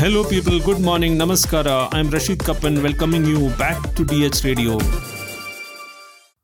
Hello, people. Good morning. Namaskara. I'm Rashid Kapan, welcoming you back to DH Radio.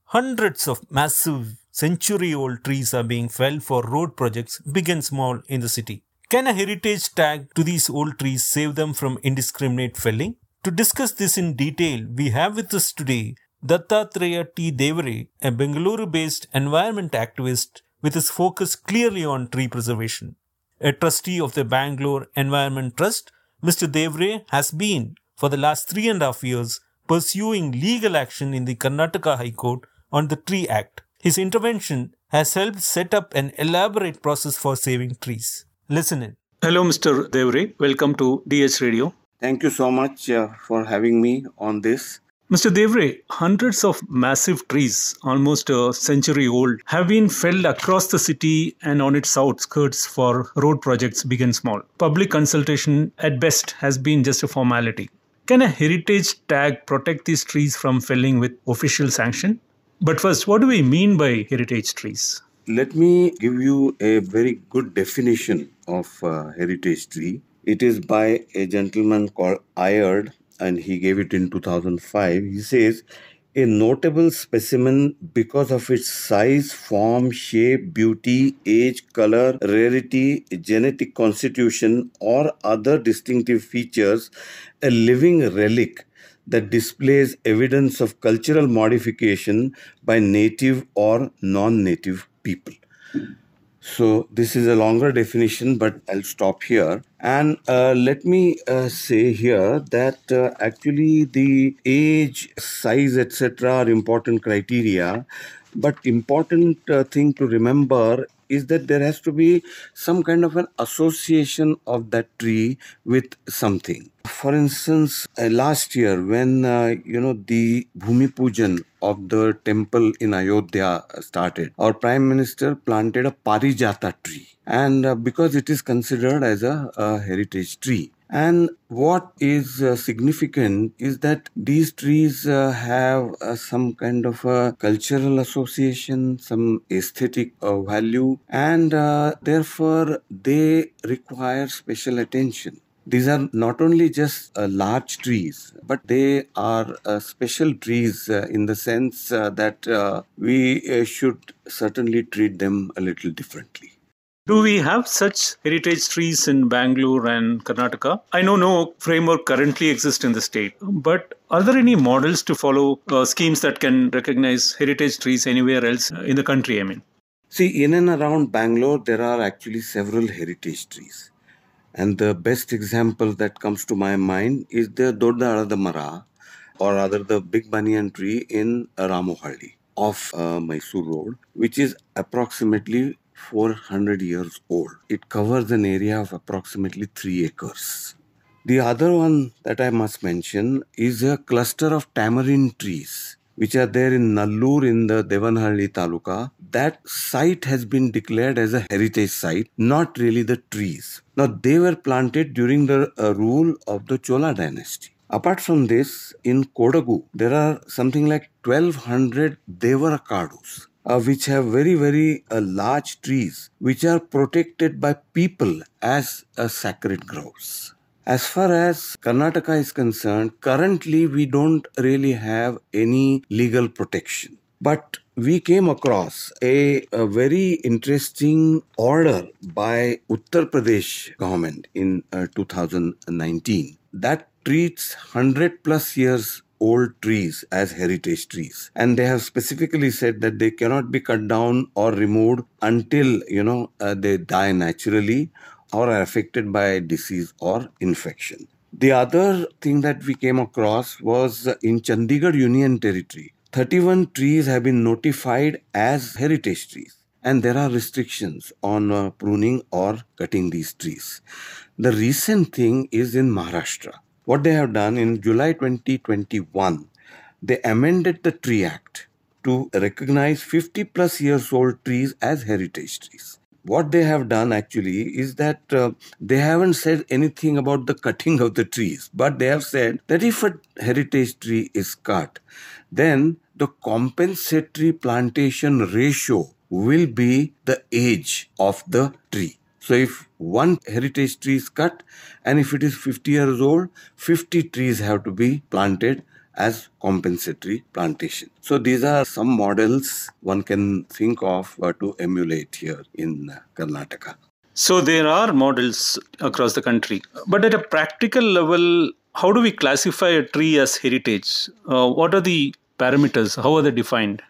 Hundreds of massive century old trees are being felled for road projects, big and small, in the city. Can a heritage tag to these old trees save them from indiscriminate felling? To discuss this in detail, we have with us today Dattatreya T. Devare, a Bengaluru based environment activist with his focus clearly on tree preservation. A trustee of the Bangalore Environment Trust, Mr. Devare has been, for the last three and a half years, pursuing legal action in the Karnataka High Court on the Tree Act. His intervention has helped set up an elaborate process for saving trees. Listen in. Hello, Mr. Devare. Welcome to DH Radio. Thank you so much uh, for having me on this. Mr. Devare, hundreds of massive trees, almost a century old, have been felled across the city and on its outskirts for road projects big and small. Public consultation at best has been just a formality. Can a heritage tag protect these trees from felling with official sanction? But first, what do we mean by heritage trees? Let me give you a very good definition of uh, heritage tree. It is by a gentleman called Ayard and he gave it in 2005. He says, a notable specimen because of its size, form, shape, beauty, age, color, rarity, genetic constitution, or other distinctive features, a living relic that displays evidence of cultural modification by native or non native people. So this is a longer definition, but I'll stop here. And uh, let me uh, say here that uh, actually the age, size, etc. are important criteria. But important uh, thing to remember is that there has to be some kind of an association of that tree with something. For instance, uh, last year when uh, you know the Bhumi Pujan of the temple in Ayodhya started, our Prime Minister planted a Parijata tree, and uh, because it is considered as a, a heritage tree, and what is uh, significant is that these trees uh, have uh, some kind of a cultural association, some aesthetic uh, value, and uh, therefore they require special attention. These are not only just uh, large trees, but they are special trees in the sense that we should certainly treat them a little differently. Do we have such heritage trees in Bangalore and Karnataka? I know no framework currently exists in the state, but are there any models to follow uh, schemes that can recognize heritage trees anywhere else in the country? I mean, see, in and around Bangalore, there are actually several heritage trees. And the best example that comes to my mind is the Dodda Mara, or rather the big banyan tree in Ramohalli off uh, Mysore Road, which is approximately 400 years old. It covers an area of approximately 3 acres. The other one that I must mention is a cluster of tamarind trees which are there in Nallur in the Devanahalli Taluka. That site has been declared as a heritage site, not really the trees. Now, they were planted during the uh, rule of the Chola dynasty. Apart from this, in Kodagu, there are something like 1200 Devarakadus uh, which have very, very uh, large trees, which are protected by people as uh, sacred groves. As far as Karnataka is concerned, currently we don't really have any legal protection. But we came across a, a, very interesting order by Uttar Pradesh government in uh, 2019 that treats 100 plus years old trees as heritage trees. And they have specifically said that they cannot be cut down or removed until you know uh, they die naturally or are affected by disease or infection. The other thing that we came across was in chandigarh union territory 31 trees have been notified as heritage trees. And there are restrictions on uh, pruning or cutting these trees. The recent thing is in maharashtra what they have done in July 2021, they amended the Tree Act to recognize 50 plus years old trees as heritage trees. What they have done actually is that uh, they haven't said anything about the cutting of the trees, but they have said that if a heritage tree is cut, then the compensatory plantation ratio will be the age of the tree. So if one heritage tree is cut and if it is 50 years old, 50 trees have to be planted as compensatory plantation. So these are some models one can think of to emulate here in Karnataka. So there are models across the country, but at a practical level, how do we classify a tree as heritage? Uh, what are the parameters? How are they defined?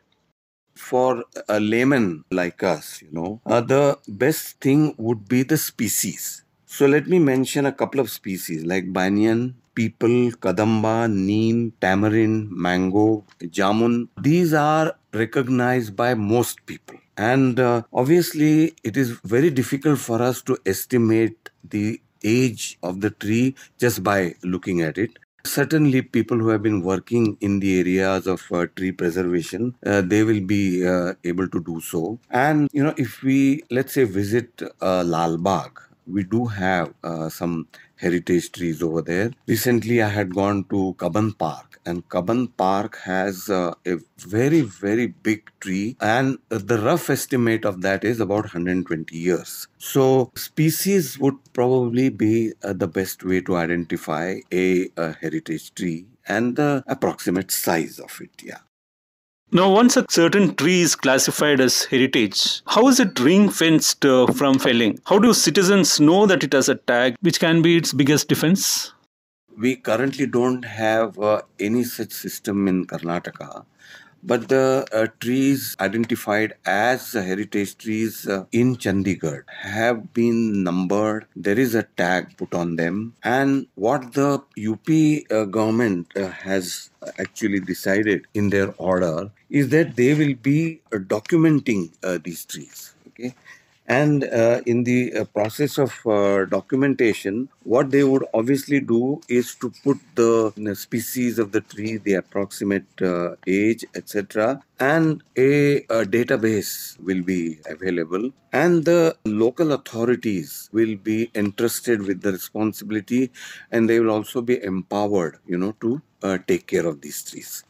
For a layman like us, you know, uh, the best thing would be the species. So let me mention a couple of species like banyan, peepal, kadamba, neem, tamarind, mango, jamun. These are recognized by most people. And uh, obviously, it is very difficult for us to estimate the age of the tree just by looking at it. Certainly, people who have been working in the areas of uh, tree preservation, uh, they will be uh, able to do so. And, you know, if we, let's say, visit uh, Bagh, we do have uh, some heritage trees over there. Recently, I had gone to Cubbon Park, and Cubbon Park has uh, a very, very big tree, and the rough estimate of that is about 120 years. So, species would probably be uh, the best way to identify a, a heritage tree and the approximate size of it. Yeah. Now, once a certain tree is classified as heritage, how is it ring fenced uh, from felling? How do citizens know that it has a tag, which can be its biggest defense? We currently don't have uh, any such system in Karnataka. But the uh, trees identified as heritage trees uh, in Chandigarh have been numbered. There is a tag put on them. And what the UP uh, government uh, has actually decided in their order is that they will be uh, documenting uh, these trees. Okay and uh, in the uh, process of uh, documentation, what they would obviously do is to put the species of the tree, the approximate uh, age, etc., and a, a, database will be available. And the local authorities will be entrusted with the responsibility, and they will also be empowered, you know, to uh, take care of these trees.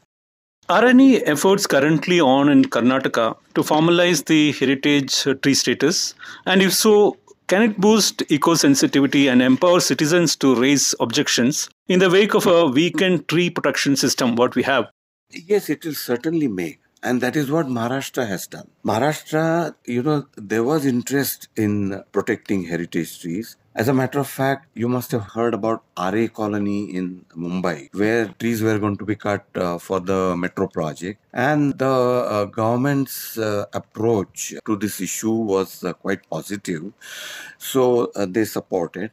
Are any efforts currently on in Karnataka to formalize the heritage tree status? And if so, can it boost eco sensitivity and empower citizens to raise objections in the wake of a weakened tree protection system, what we have? Yes, it will certainly make. And that is what Maharashtra has done. Maharashtra, you know, there was interest in protecting heritage trees. As a matter of fact, you must have heard about Aarey colony in Mumbai, where trees were going to be cut uh, for the metro project. And the uh, government's uh, approach to this issue was uh, quite positive. So uh, they supported.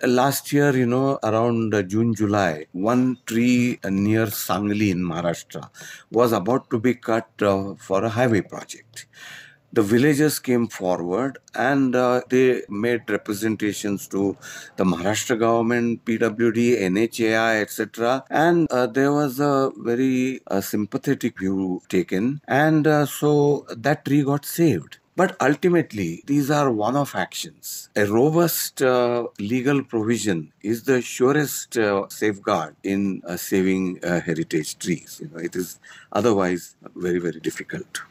Last year, you know, around June, July, one tree near Sangli in Maharashtra was about to be cut uh, for a highway project the villagers came forward and uh, they made representations to the Maharashtra government, PWD, NHAI, etc. And uh, there was a very uh, sympathetic view taken, and uh, so that tree got saved. But ultimately, these are one off actions. A robust uh, legal provision is the surest uh, safeguard in uh, saving uh, heritage trees. You know, it is otherwise very, very difficult.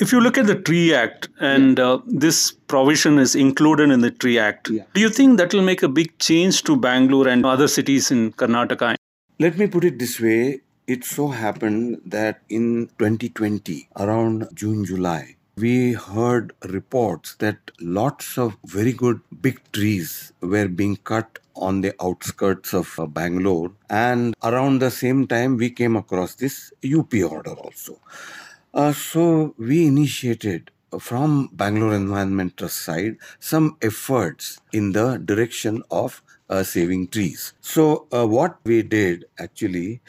If you look at the Tree Act and yeah. Uh, this provision is included in the Tree Act, yeah. do you think that will make a big change to Bangalore and other cities in Karnataka? Let me put it this way. It so happened that in 2020, around June, July, we heard reports that lots of very good big trees were being cut on the outskirts of uh, Bangalore. And around the same time, we came across this UP order also. Uh, so we initiated from Bangalore Environment side some efforts in the direction of uh, saving trees. So uh, what we did actually,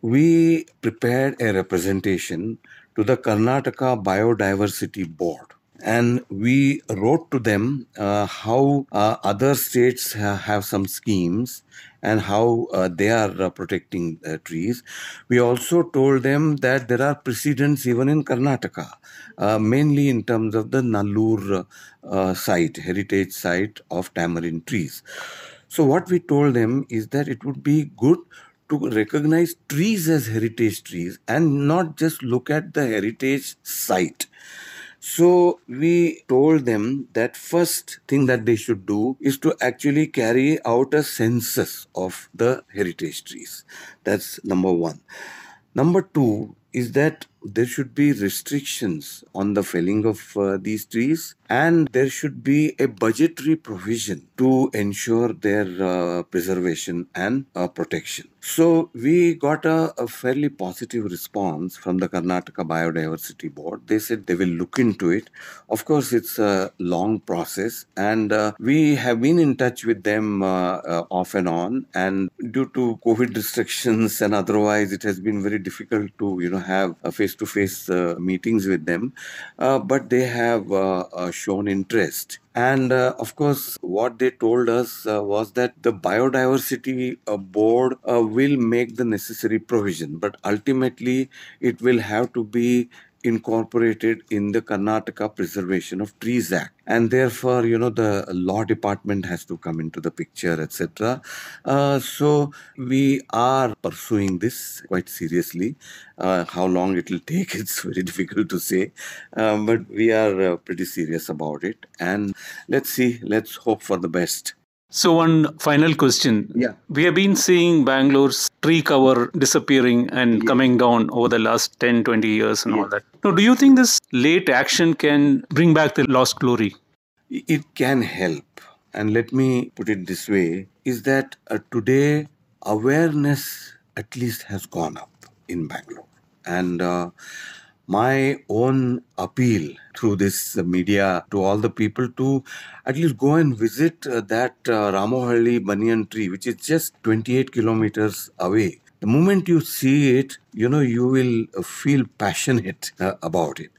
we prepared a representation to the Karnataka Biodiversity Board. And we wrote to them uh, how uh, other states ha- have some schemes and how uh, they are uh, protecting trees. We also told them that there are precedents even in Karnataka, uh, mainly in terms of the Nallur uh, site, heritage site of tamarind trees. So, what we told them is that it would be good to recognize trees as heritage trees and not just look at the heritage site. So we told them that first thing that they should do is to actually carry out a census of the heritage trees. That's number one. Number two is that there should be restrictions on the felling of uh, these trees and there should be a budgetary provision to ensure their uh, preservation and uh, protection. So we got a, a, fairly positive response from the Karnataka Biodiversity Board. They said they will look into it. Of course, it's a long process, and uh, we have been in touch with them uh, uh, off and on. And due to COVID restrictions and otherwise, it has been very difficult to you know have face-to-face uh, meetings with them. But they have shown interest. And uh, of course, what they told us uh, was that the biodiversity uh, board uh, will make the necessary provision, but ultimately it will have to be incorporated in the Karnataka Preservation of Trees Act. And therefore, you know, the law department has to come into the picture, etc. Uh, so we are pursuing this quite seriously. Uh, how long it will take, it's very difficult to say. Um, but we are uh, pretty serious about it. And let's see, let's hope for the best. So, one final question. Yeah. We have been seeing Bangalore's tree cover disappearing and yeah. coming down over the last 10, 20 years and yeah. all that. Now, do you think this late action can bring back the lost glory? It can help. And let me put it this way is that uh, today awareness at least has gone up in Bangalore. And uh, my own appeal through this media to all the people to at least go and visit uh, that uh, Ramohalli banyan tree, which is just 28 kilometers away. The moment you see it, you know, you will feel passionate uh, about it.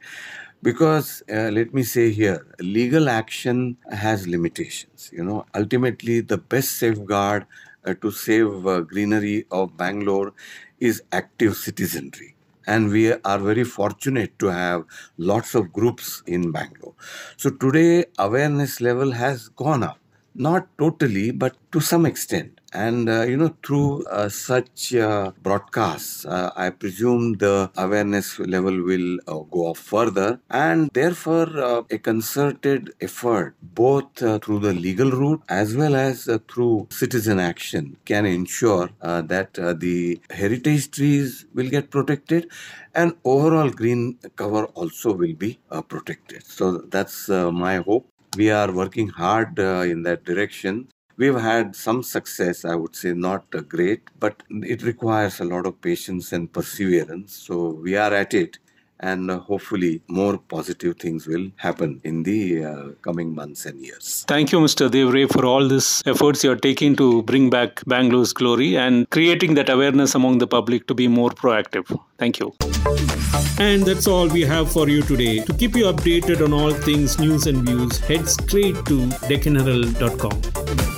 Because uh, let me say here, legal action has limitations. You know, ultimately, the best safeguard uh, to save uh, greenery of Bangalore is active citizenry and we are very fortunate to have lots of groups in Bangalore. So today awareness level has gone up, not totally, but to some extent. And, uh, you know, through uh, such uh, broadcasts, uh, I presume the awareness level will uh, go up further. And therefore, uh, a concerted effort, both through the legal route as well as through citizen action, can ensure that the heritage trees will get protected and overall green cover also will be protected. So that's my hope we are working hard uh, in that direction We've had some success, I would say, not great, but it requires a lot of patience and perseverance. So we are at it and uh, hopefully more positive things will happen in the uh, coming months and years. Thank you, Mr. Devare, for all these efforts you're taking to bring back Bangalore's glory and creating that awareness among the public to be more proactive. Thank you. And that's all we have for you today. To keep you updated on all things news and views, head straight to deccanherald.com.